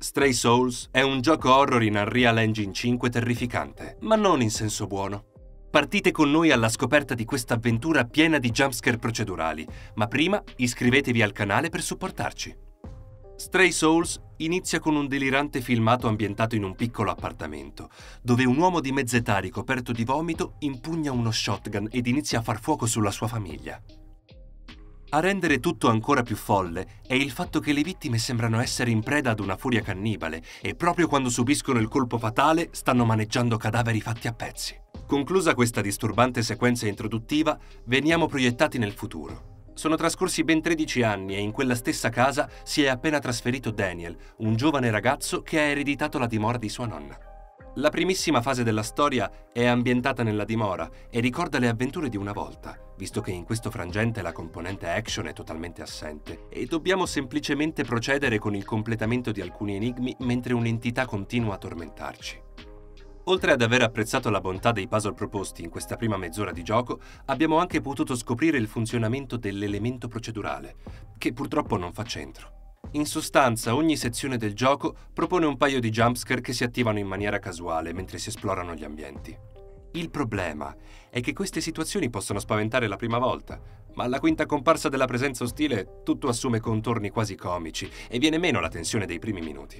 Stray Souls è un gioco horror in Unreal Engine 5 terrificante, ma non in senso buono. Partite con noi alla scoperta di questa avventura piena di jumpscare procedurali, ma prima iscrivetevi al canale per supportarci. Stray Souls inizia con un delirante filmato ambientato in un piccolo appartamento, dove un uomo di mezz'età ricoperto di vomito impugna uno shotgun ed inizia a far fuoco sulla sua famiglia. A rendere tutto ancora più folle è il fatto che le vittime sembrano essere in preda ad una furia cannibale e proprio quando subiscono il colpo fatale stanno maneggiando cadaveri fatti a pezzi. Conclusa questa disturbante sequenza introduttiva, veniamo proiettati nel futuro. Sono trascorsi ben 13 anni e in quella stessa casa si è appena trasferito Daniel, un giovane ragazzo che ha ereditato la dimora di sua nonna. La primissima fase della storia è ambientata nella dimora e ricorda le avventure di una volta, visto che in questo frangente la componente action è totalmente assente e dobbiamo semplicemente procedere con il completamento di alcuni enigmi mentre un'entità continua a tormentarci. Oltre ad aver apprezzato la bontà dei puzzle proposti in questa prima mezz'ora di gioco, abbiamo anche potuto scoprire il funzionamento dell'elemento procedurale, che purtroppo non fa centro. In sostanza, ogni sezione del gioco propone un paio di jumpscare che si attivano in maniera casuale mentre si esplorano gli ambienti. Il problema è che queste situazioni possono spaventare la prima volta, ma alla quinta comparsa della presenza ostile tutto assume contorni quasi comici e viene meno la tensione dei primi minuti.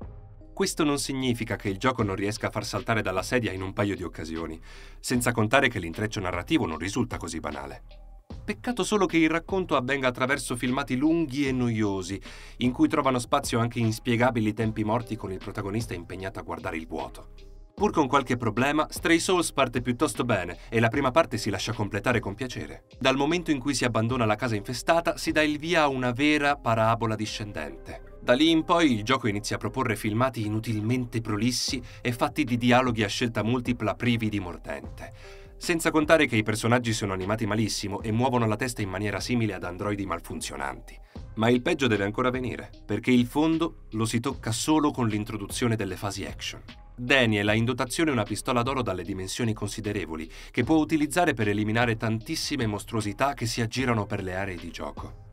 Questo non significa che il gioco non riesca a far saltare dalla sedia in un paio di occasioni, senza contare che l'intreccio narrativo non risulta così banale. Peccato solo che il racconto avvenga attraverso filmati lunghi e noiosi, in cui trovano spazio anche inspiegabili tempi morti con il protagonista impegnato a guardare il vuoto. Pur con qualche problema, Stray Souls parte piuttosto bene e la prima parte si lascia completare con piacere. Dal momento in cui si abbandona la casa infestata si dà il via a una vera parabola discendente. Da lì in poi il gioco inizia a proporre filmati inutilmente prolissi e fatti di dialoghi a scelta multipla privi di mordente. Senza contare che i personaggi sono animati malissimo e muovono la testa in maniera simile ad androidi malfunzionanti. Ma il peggio deve ancora venire, perché il fondo lo si tocca solo con l'introduzione delle fasi action. Daniel ha in dotazione una pistola d'oro dalle dimensioni considerevoli, che può utilizzare per eliminare tantissime mostruosità che si aggirano per le aree di gioco.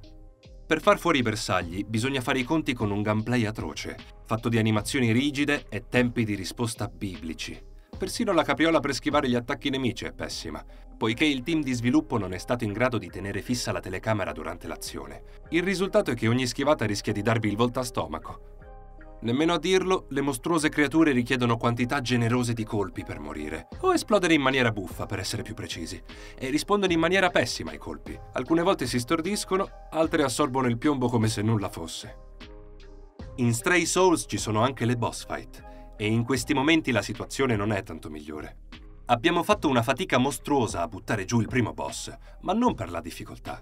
Per far fuori i bersagli bisogna fare i conti con un gameplay atroce, fatto di animazioni rigide e tempi di risposta biblici. Persino la capriola per schivare gli attacchi nemici è pessima, poiché il team di sviluppo non è stato in grado di tenere fissa la telecamera durante l'azione. Il risultato è che ogni schivata rischia di darvi il volto a stomaco. Nemmeno a dirlo, le mostruose creature richiedono quantità generose di colpi per morire, o esplodere in maniera buffa per essere più precisi, e rispondono in maniera pessima ai colpi. Alcune volte si stordiscono, altre assorbono il piombo come se nulla fosse. In Stray Souls ci sono anche le boss fight, e in questi momenti la situazione non è tanto migliore. Abbiamo fatto una fatica mostruosa a buttare giù il primo boss, ma non per la difficoltà.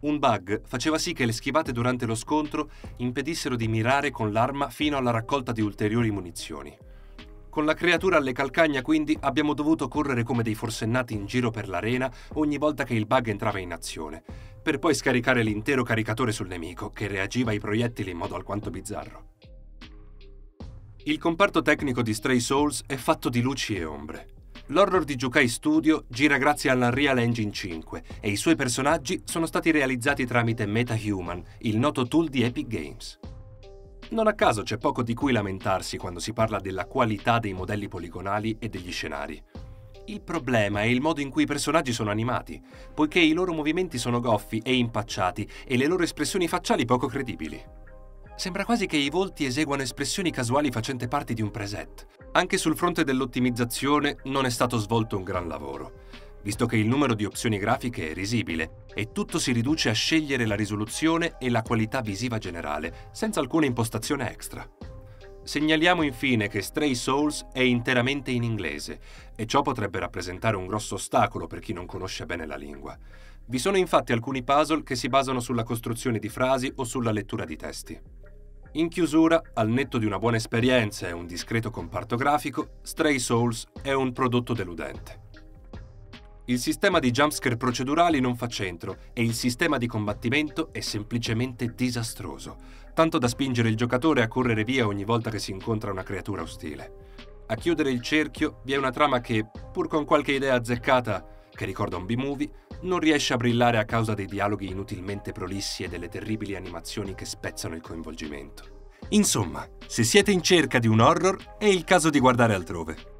Un bug faceva sì che le schivate durante lo scontro impedissero di mirare con l'arma fino alla raccolta di ulteriori munizioni. Con la creatura alle calcagna quindi abbiamo dovuto correre come dei forsennati in giro per l'arena ogni volta che il bug entrava in azione, per poi scaricare l'intero caricatore sul nemico che reagiva ai proiettili in modo alquanto bizzarro. Il comparto tecnico di Stray Souls è fatto di luci e ombre. L'horror di Jukai Studio gira grazie all'Unreal Engine 5 e i suoi personaggi sono stati realizzati tramite MetaHuman, il noto tool di Epic Games. Non a caso c'è poco di cui lamentarsi quando si parla della qualità dei modelli poligonali e degli scenari. Il problema è il modo in cui i personaggi sono animati, poiché i loro movimenti sono goffi e impacciati e le loro espressioni facciali poco credibili. Sembra quasi che i volti eseguano espressioni casuali facenti parte di un preset. Anche sul fronte dell'ottimizzazione non è stato svolto un gran lavoro, visto che il numero di opzioni grafiche è risibile e tutto si riduce a scegliere la risoluzione e la qualità visiva generale, senza alcuna impostazione extra. Segnaliamo infine che Stray Souls è interamente in inglese e ciò potrebbe rappresentare un grosso ostacolo per chi non conosce bene la lingua. Vi sono infatti alcuni puzzle che si basano sulla costruzione di frasi o sulla lettura di testi. In chiusura, al netto di una buona esperienza e un discreto comparto grafico, Stray Souls è un prodotto deludente. Il sistema di jumpscare procedurali non fa centro e il sistema di combattimento è semplicemente disastroso, tanto da spingere il giocatore a correre via ogni volta che si incontra una creatura ostile. A chiudere il cerchio vi è una trama che, pur con qualche idea azzeccata, che ricorda un B-movie, non riesce a brillare a causa dei dialoghi inutilmente prolissi e delle terribili animazioni che spezzano il coinvolgimento. Insomma, se siete in cerca di un horror, è il caso di guardare altrove.